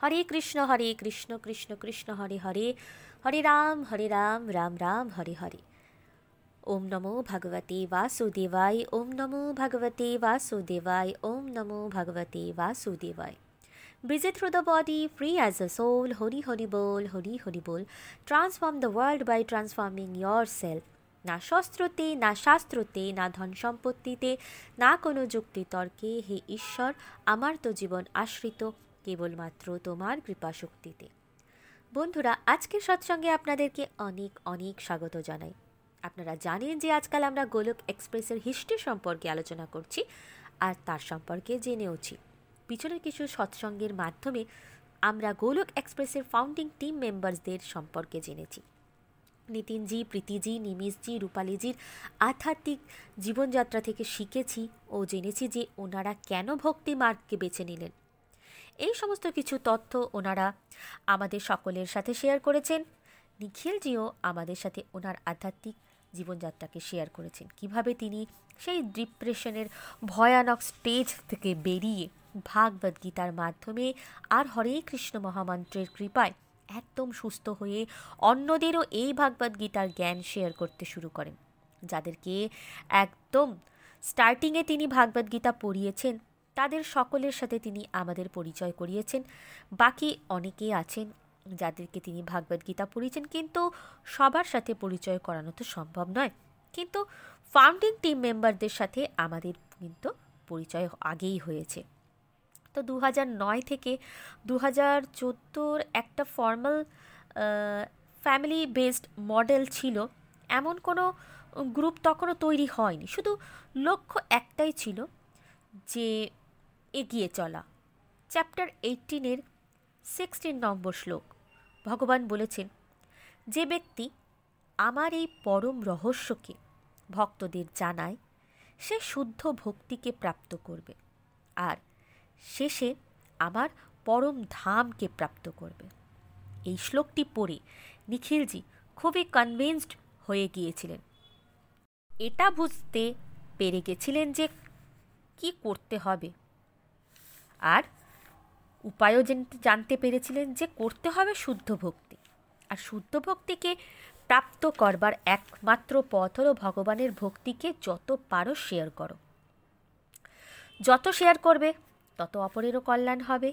হরে কৃষ্ণ হরে কৃষ্ণ কৃষ্ণ কৃষ্ণ হরে হরে হরে রাম হরে রাম রাম রাম হরে হরে ওম নমো ভগবতে বাসুদেবায় ওম নমো ভগবতে বাসুদেবায় ওম নমো ভগবতে বাসুদেবায় Breathe through the body, free as a soul. Hori Hori Bol, Hori Hori Bol. Transform the world by transforming yourself. না শস্ত্রতে না শাস্ত্রতে না ধন সম্পত্তিতে না কোনো যুক্তি তর্কে হে ঈশ্বর আমার তো জীবন আশ্রিত কেবলমাত্র তোমার কৃপা শক্তিতে বন্ধুরা, আজকের সৎসঙ্গে আপনাদেরকে অনেক অনেক স্বাগত জানাই। আপনারা জানেন যে আজকাল আমরা গোলক এক্সপ্রেসের হিস্ট্রি সম্পর্কে আলোচনা করছি আর তার সম্পর্কে জেনেওছি পিছনের কিছু সৎসঙ্গের মাধ্যমে আমরা গোলক এক্সপ্রেসের ফাউন্ডিং টিম মেম্বার্সদের সম্পর্কে জেনেছি। নিতিনজি, প্রীতিজি, নিমিষজি, রূপালীজির আধ্যাত্মিক জীবনযাত্রা থেকে শিখেছি ও জেনেছি যে ওনারা কেন ভক্তি মার্গকে বেছে নিলেন। এই সমস্ত কিছু তথ্য ওনারা আমাদের সকলের সাথে শেয়ার করেছেন। নিখিলজিও আমাদের সাথে ওনার আধ্যাত্মিক জীবনযাত্রাকে শেয়ার করেছেন। কীভাবে তিনি সেই ডিপ্রেশনের ভয়ানক স্টেজ থেকে বেরিয়ে ভাগবত গীতার মাধ্যমে আর হরে কৃষ্ণ মহামন্ত্রের কৃপায় একদম সুস্থ হয়ে অন্যদেরও এই ভাগবত গীতার জ্ঞান শেয়ার করতে শুরু করেন। যাদেরকে একদম স্টার্টিংয়ে তিনি ভাগবত গীতা পড়িয়েছেন তাদের সকলের সাথে তিনি আমাদের পরিচয় করিয়েছেন। বাকি অনেকেই আছেন যাদেরকে তিনি ভাগবত গীতা পড়িয়েছেন, কিন্তু সবার সাথে পরিচয় করানো তো সম্ভব নয়। কিন্তু ফাউন্ডিং টিম মেম্বারদের সাথে আমাদের কিন্তু পরিচয় আগেই হয়েছে। তো দু নয় থেকে দু হাজার একটা ফর্মাল ফ্যামিলি বেসড মডেল ছিল। এমন কোনো গ্রুপ তখনও তৈরি হয়নি। শুধু লক্ষ্য একটাই ছিল যে এগিয়ে চলা। চ্যাপ্টার এইটিনের সিক্সটিন নম্বর শ্লোক। ভগবান বলেছেন, যে ব্যক্তি আমার এই পরম রহস্যকে ভক্তদের জানায়, সে শুদ্ধ ভক্তিকে প্রাপ্ত করবে, আর শেষে আমার পরম ধামকে প্রাপ্ত করবে। এই শ্লোকটি পড়ে নিখিলজি খুবই কনভিন্সড হয়ে গিয়েছিলেন। এটা বুঝতে পেরে গেছিলেন যে কি করতে হবে। আর উপায়ও জানতে পেরেছিলেন যে করতে হবে শুদ্ধ ভক্তি। আর শুদ্ধ ভক্তিকে প্রাপ্ত করবার একমাত্র পথ হলো ভগবানের ভক্তিকে যত পারো শেয়ার করো। যত শেয়ার করবে, তত অপরেরও কল্যাণ হবে।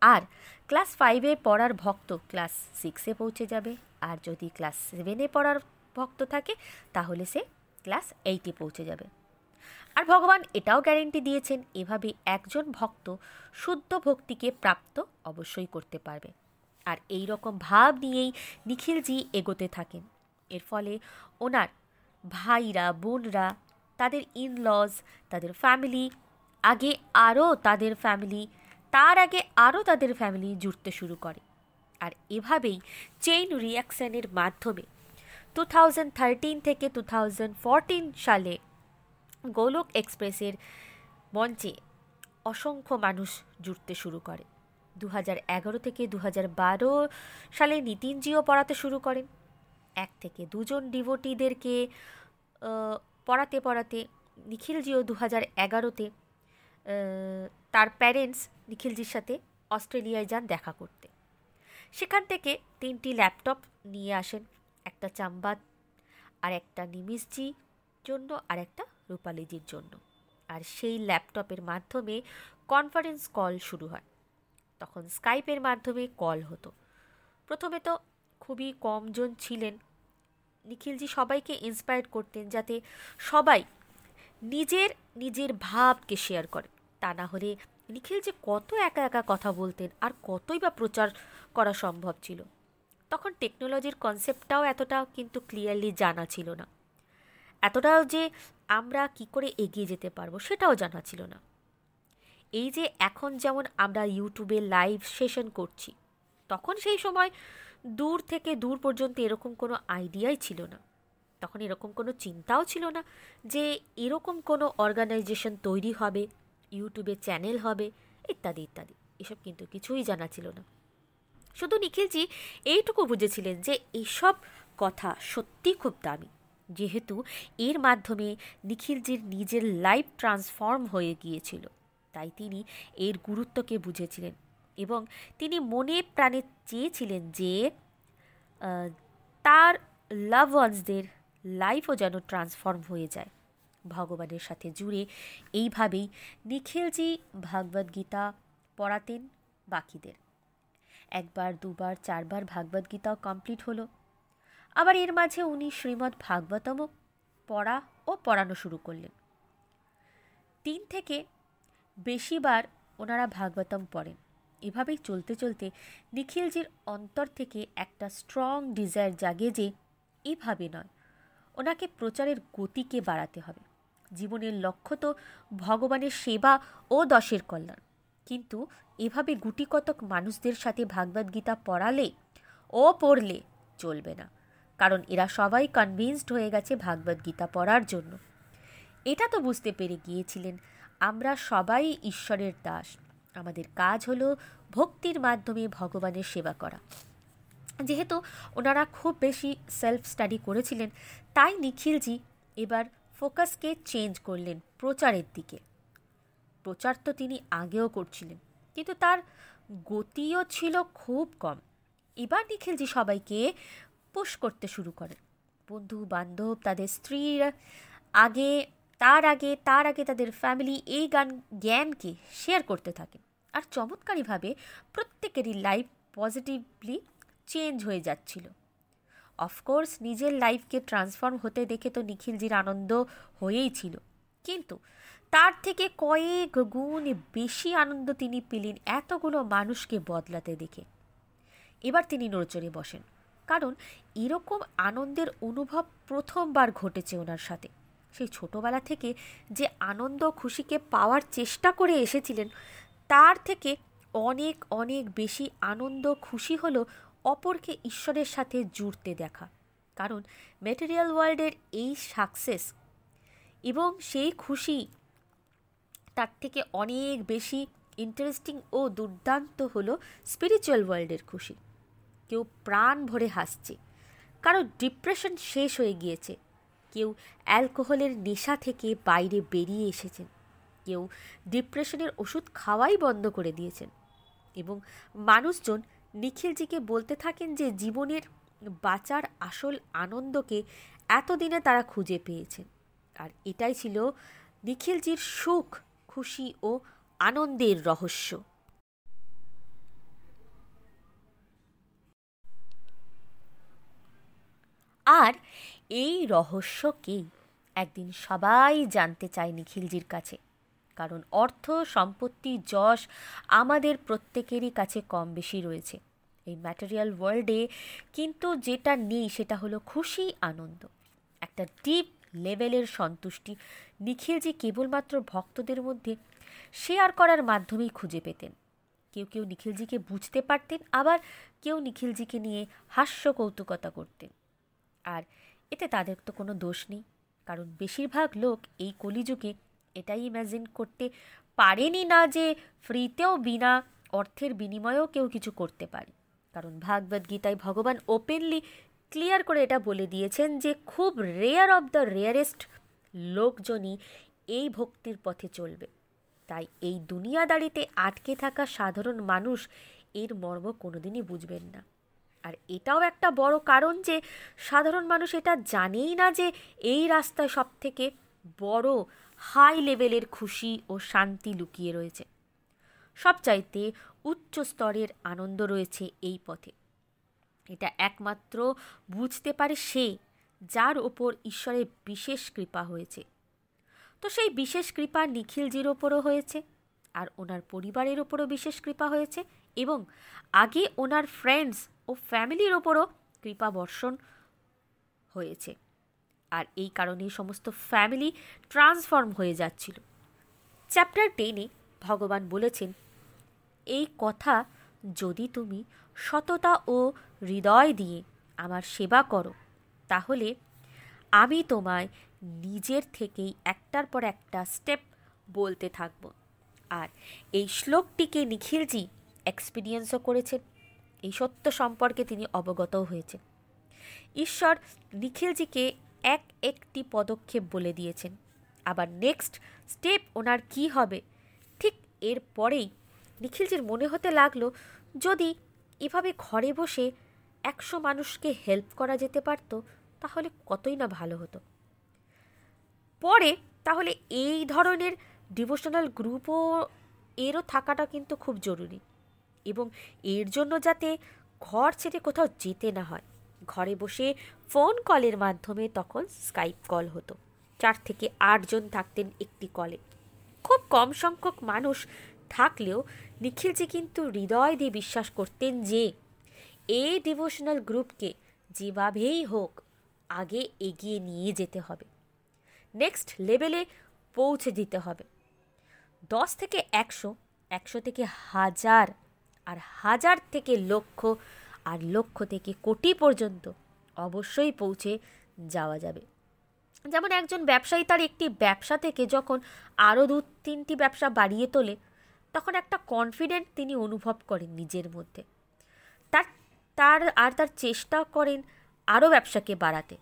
আর ক্লাস ফাইভে পড়ার ভক্ত ক্লাস সিক্সে পৌঁছে যাবে। আর যদি ক্লাস সেভেনে পড়ার ভক্ত থাকে, তাহলে সে ক্লাস এইটে পৌঁছে যাবে। আর ভগবান এটাও গ্যারেন্টি দিয়েছেন, এভাবে একজন ভক্ত শুদ্ধ ভক্তিকে প্রাপ্ত অবশ্যই করতে পারবে। আর এই রকম ভাব নিয়েই নিখিলজি এগোতে থাকেন। এর ফলে ওনার ভাইরা, বোনরা, তাদের ইনলজ তাদের ফ্যামিলি আগে আরও তাদের ফ্যামিলি তার আগে আরও তাদের ফ্যামিলি জুড়তে শুরু করে। আর এভাবেই চেইন রিয়াকশানের মাধ্যমে টু থাউজেন্ড থার্টিন থেকে টু থাউজেন্ড ফোরটিন সালে গোলক এক্সপ্রেসের মঞ্চে অসংখ্য মানুষ জুড়তে শুরু করে। দু এগারো থেকে দু বারো সালে নিতিনজিও পড়াতে শুরু করেন। এক থেকে দুজন ডিভোটিদেরকে পড়াতে পড়াতে নিখিলজিও দু হাজার এগারোতে তার প্যারেন্টস নিখিলজির সাথে অস্ট্রেলিয়ায় যান দেখা করতে। সেখান থেকে তিনটি ল্যাপটপ নিয়ে আসেন, একটা চাম্বাদ আর একটা নিমিষজি জন্য আর একটা রূপালীজির জন্য। আর সেই ল্যাপটপের মাধ্যমে কনফারেন্স কল শুরু হয়। তখন স্কাইপের মাধ্যমে কল হতো। প্রথমে তো খুবই কমজন ছিলেন। নিখিলজি সবাইকে ইন্সপায়ার করতেন যাতে সবাই নিজের নিজের ভাবকে শেয়ার করে। তা না হলে নিখিল যে কত একা একা কথা বলতেন আর কতই বা প্রচার করা সম্ভব ছিল। তখন টেকনোলজির কনসেপ্টটাও এতটা কিন্তু ক্লিয়ারলি জানা ছিল না। এতটাও যে আমরা কি করে এগিয়ে যেতে পারব সেটাও জানা ছিল না। এই যে এখন যেমন আমরা ইউটিউবে লাইভ সেশন করছি, তখন সেই সময় দূর থেকে দূর পর্যন্ত এরকম কোনো আইডিয়াই ছিল না। তখন এরকম কোনো চিন্তাও ছিল না যে এরকম কোনো অর্গানাইজেশন তৈরি হবে ইউটিউবে চ্যানেল হবে, ইত্যাদি ইত্যাদি। এসব কিন্তু কিছুই জানা ছিল না। শুধু নিখিলজি এইটুকু বুঝেছিলেন যে এইসব কথা সত্যি খুব দামি। যেহেতু এর মাধ্যমে নিখিলজির নিজের লাইফ ট্রান্সফর্ম হয়ে গিয়েছিল। তাই তিনি এর গুরুত্বকে বুঝেছিলেন এবং তিনি মনে প্রাণে চেয়েছিলেন যে তার লাভ ওয়ান্সদের লাইফও যেন ট্রান্সফর্ম হয়ে যায়। ভগবানের সাথে জুড়ে এইভাবেই নিখিলজি ভাগবদ্গীতা পড়াতেন বাকিদের। একবার, দুবার, চারবার ভাগবদ্গীতাও কমপ্লিট হলো। আবার এর মাঝে উনি শ্রীমদ্ ভাগবতম পড়া ও পড়ানো শুরু করলেন। তিন থেকে বেশিবার ওনারা ভাগবতম পড়েন। এভাবেই চলতে চলতে নিখিলজির অন্তর থেকে একটা স্ট্রং ডিজায়ার জাগে যে এভাবে নয়, ওনাকে প্রচারের গতিকে বাড়াতে হবে। জীবনের লক্ষ্য তো ভগবানের সেবা ও দশের কল্যাণ। কিন্তু এভাবে গুটিকতক মানুষদের সাথে ভাগবত গীতা পড়ালে ও পড়লে চলবে না। কারণ এরা সবাই কনভিন্সড হয়ে গেছে ভাগবত গীতা পড়ার জন্য। এটা তো বুঝতে পেরে গিয়েছিলেন, আমরা সবাই ঈশ্বরের দাস। আমাদের কাজ হলো ভক্তির মাধ্যমে ভগবানের সেবা করা। যেহেতু ওনারা খুব বেশি সেলফ স্টাডি করেছিলেন, তাই নিখিলজি এবার ফোকাসকে চেঞ্জ করলেন প্রচারের দিকে। প্রচার তো তিনি আগেও করছিলেন, কিন্তু তার গতিও ছিল খুব কম। এবার নিখিলজি সবাইকে পুশ করতে শুরু করেন বন্ধু, বান্ধব, তাদের স্ত্রীর আগে, তার আগে তার আগে তাদের ফ্যামিলি এই গান, জ্ঞানকে শেয়ার করতে থাকে। আর চমৎকারীভাবে প্রত্যেকেরই লাইফ পজিটিভলি চেঞ্জ হয়ে যাচ্ছিল। অফকোর্স নিজের লাইফকে ট্রান্সফর্ম হতে দেখে তো নিখিলজির আনন্দ হয়েই ছিল। কিন্তু তার থেকে কয়েক গুণ বেশি আনন্দ তিনি পেলেন এতগুলো মানুষকে বদলাতে দেখে। এবার তিনি নড়চড়ে বসেন। কারণ এরকম আনন্দের অনুভব প্রথমবার ঘটেছে ওনার সাথে। সেই ছোটবেলা থেকে যে আনন্দ খুশিকে পাওয়ার চেষ্টা করে এসেছিলেন, তার থেকে অনেক অনেক বেশি আনন্দ, খুশি হলো অপরকে ঈশ্বরের সাথে জুড়তে দেখা। কারণ ম্যাটেরিয়াল ওয়ার্ল্ডের এই সাকসেস এবং সেই খুশি তার থেকে অনেক বেশি ইন্টারেস্টিং ও দুর্দান্ত হলো স্পিরিচুয়াল ওয়ার্ল্ডের খুশি। কেউ প্রাণ ভরে হাসছে। কারও ডিপ্রেশন শেষ হয়ে গিয়েছে। কেউ অ্যালকোহলের নেশা থেকে বাইরে বেরিয়ে এসেছেন। কেউ ডিপ্রেশনের ওষুধ খাওয়াই বন্ধ করে দিয়েছেন। এবং মানুষজন নিখিলজিকে বলতে থাকেন যে জীবনের বাঁচার আসল আনন্দকে এতদিনে তারা খুঁজে পেয়েছেন। আর এটাই ছিল নিখিলজির সুখ, খুশি ও আনন্দের রহস্য। আর এই রহস্যকেই একদিন সবাই জানতে চায় নিখিলজির কাছে। কারণ অর্থ, সম্পত্তি, যশ আমাদের প্রত্যেকেরই কাছে কম বেশি রয়েছে। এই ম্যাটেরিয়াল ওয়ার্ল্ডে কিন্তু যেটা নেই সেটা হলো খুশি, আনন্দ। একটা ডিপ লেভেলের সন্তুষ্টি নিখিলজি কেবলমাত্র ভক্তদের মধ্যে শেয়ার করার মাধ্যমেই খুঁজে পেতেন। কেউ কেউ নিখিলজিকে বুঝতে পারতেন, আবার কেউ নিখিলজিকে নিয়ে হাস্য কৌতুকতা করতেন। আর এতে তাদের তো কোনো দোষ নেই। কারণ বেশিরভাগ লোক এই কলিযুগে এটাই ইম্যাজিন করতে পারেনি না যে ফ্রিতেও বিনা অর্থের বিনিময়েও কেউ কিছু করতে পারে। কারণ ভাগবত গীতায় ভগবান ওপেনলি ক্লিয়ার করে এটা বলে দিয়েছেন যে খুব রেয়ার অব দ্য রেয়ারেস্ট লোকজনই এই ভক্তির পথে চলবে। তাই এই দুনিয়াদারিতে আটকে থাকা সাধারণ মানুষ এর মর্ম কোনোদিনই বুঝবেন না। আর এটাও একটা বড় কারণ যে সাধারণ মানুষ এটা জানেই না যে এই রাস্তায় সব থেকে বড় হাই লেভেলের খুশি ও শান্তি লুকিয়ে রয়েছে। সবচাইতে উচ্চ স্তরের আনন্দ রয়েছে এই পথে। এটা একমাত্র বুঝতে পারে সে যার ওপর ঈশ্বরের বিশেষ কৃপা হয়েছে। তো সেই বিশেষ কৃপা নিখিলজির ওপরও হয়েছে আর ওনার পরিবারের ওপরও বিশেষ কৃপা হয়েছে। এবং আগে ওনার ফ্রেন্ডস ও ফ্যামিলির ওপরও কৃপা বর্ষণ হয়েছে। আর এই কারণেই সমস্ত ফ্যামিলি ট্রান্সফর্ম হয়ে যাচ্ছিল। চ্যাপ্টার টেনে ভগবান বলেছেন, এই কথা যদি তুমি সততা ও হৃদয় দিয়ে আমার সেবা করো, তাহলে আমি তোমায় নিজের থেকেই একটার পর একটা স্টেপ বলতে থাকব। আর এই শ্লোকটিকে নিখিলজি এক্সপিরিয়েন্সও করেছেন। এই সত্য সম্পর্কে তিনি অবগতও হয়েছেন। ঈশ্বর নিখিলজিকে এক একটি পদক্ষেপ বলে দিয়েছেন। আবার নেক্সট স্টেপ ওনার কি হবে, ঠিক এর পরেই নিখিলজির মনে হতে লাগল, যদি এভাবে ঘরে বসে একশো মানুষকে হেল্প করা যেতে পারত, তাহলে কতই না ভালো হতো। পরে তাহলে এই ধরনের ডিভোশনাল গ্রুপও এরও থাকাটা কিন্তু খুব জরুরি। এবং এর জন্য যাতে ঘর ছেড়ে কোথাও যেতে না হয়। ঘরে বসে ফোন কলের মাধ্যমে তখন স্কাইপ কল হতো। চার থেকে আটজন থাকতেন একটি কলে খুব কম সংখ্যক মানুষ থাকলেও নিখিলজি কিন্তু হৃদয় দিয়ে বিশ্বাস করতেন যে এই ডিভোশনাল গ্রুপকে যেভাবেই হোক আগে এগিয়ে নিয়ে যেতে হবে। নেক্সট লেভেলে পৌঁছে দিতে হবে। দশ থেকে একশো একশো থেকে হাজার আর হাজার থেকে লক্ষ আর লক্ষ থেকে কোটি পর্যন্ত অবশ্যই পৌঁছে যাওয়া যাবে। যেমন একজন ব্যবসায়ী তার একটি ব্যবসা থেকে যখন আরও দু তিনটি ব্যবসা বাড়িয়ে তোলে, তখন একটা কনফিডেন্ট তিনি অনুভব করেন নিজের মধ্যে। তার তার আর তার চেষ্টা করেন আরও ব্যবসাকে বাড়াতে।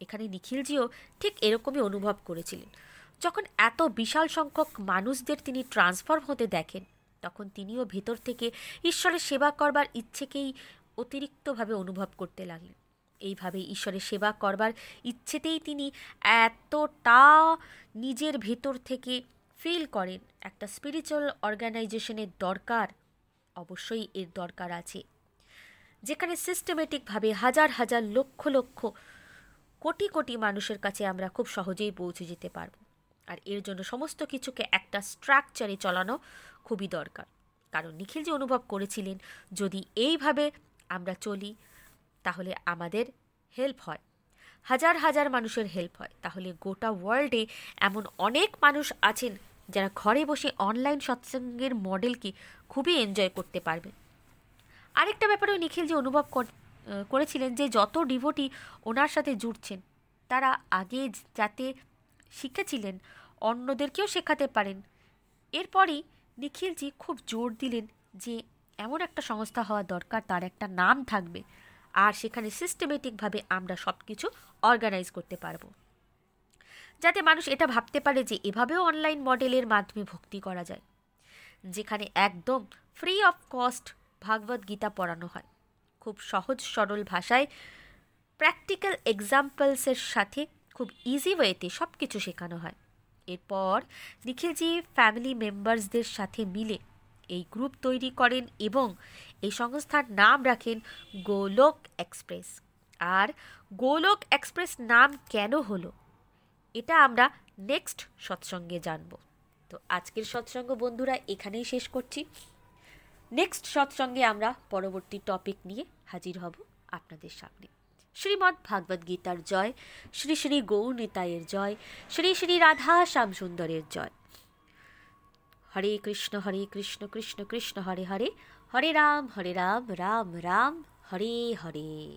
এখানে নিখিলজিও ঠিক এরকমই অনুভব করেছিলেন। যখন এত বিশাল সংখ্যক মানুষদের তিনি ট্রান্সফর্ম হতে দেখেন তখন তিনিও ভেতর থেকে ঈশ্বরের সেবা করবার ইচ্ছেকেই অতিরিক্তভাবে অনুভব করতে লাগলেন। এইভাবে ঈশ্বরের সেবা করবার ইচ্ছেতেই তিনি এতটা নিজের ভেতর থেকে ফিল করেন। একটা স্পিরিচুয়াল অর্গানাইজেশনের দরকার, অবশ্যই এর দরকার আছে। যেখানে সিস্টেমেটিকভাবে হাজার হাজার লক্ষ লক্ষ কোটি কোটি মানুষের কাছে আমরা খুব সহজেই পৌঁছে যেতে পারব। আর এর জন্য সমস্ত কিছুকে একটা স্ট্রাকচারে চলানো খুবই দরকার। কারণ নিখিল যে অনুভব করেছিলেন, যদি এইভাবে আমরা চলি, তাহলে আমাদের হেল্প হয়। হাজার হাজার মানুষের হেল্প হয়। তাহলে গোটা ওয়ার্ল্ডে এমন অনেক মানুষ আছেন, যারা ঘরে বসে অনলাইন সৎসঙ্গের মডেলকে খুবই এনজয় করতে পারবে আরেকটা ব্যাপারেও নিখিল যে অনুভব করেছিলেন যে যত ডিভোটি ওনার সাথে জুড়ছেন, তারা আগে যাতে শিখেছিলেন, অন্যদেরকেও শেখাতে পারেন। এরপরই নিখিলজি খুব জোর দিলেন যে এমন একটা সংস্থা হওয়া দরকার, তার একটা নাম থাকবে। আর সেখানে সিস্টেমেটিকভাবে আমরা সব কিছু অর্গানাইজ করতে পারব। যাতে মানুষ এটা ভাবতে পারে যে এভাবেও অনলাইন মডেলের মাধ্যমে ভক্তি করা যায়। যেখানে একদম free of cost Bhagavad Gita পড়ানো হয়। খুব সহজ, সরল ভাষায় প্র্যাকটিক্যাল এক্সাম্পলসের সাথে খুব ইজি ওয়েতে সব কিছু শেখানো হয়। এরপর নিখিলজি ফ্যামিলি মেম্বার্সদের সাথে মিলে এই গ্রুপ তৈরি করেন এবং এই সংস্থার নাম রাখেন গোলক এক্সপ্রেস। আর গোলক এক্সপ্রেস নাম কেন হলো? এটা আমরা নেক্সট সৎসঙ্গে জানব। তো আজকের সৎসঙ্গ বন্ধুরা এখানেই শেষ করছি। নেক্সট সৎসঙ্গে আমরা পরবর্তী টপিক নিয়ে হাজির হব আপনাদের সামনে। শ্রীমদ্ ভাগবত গীতার জয়, শ্রী শ্রী গৌর নিতাইয়ের জয়, শ্রী শ্রী রাধা শ্যামসুন্দরের জয়। হরে কৃষ্ণ হরে কৃষ্ণ কৃষ্ণ কৃষ্ণ, হরে হরে হরে রাম হরে রাম রাম রাম, হরে হরে।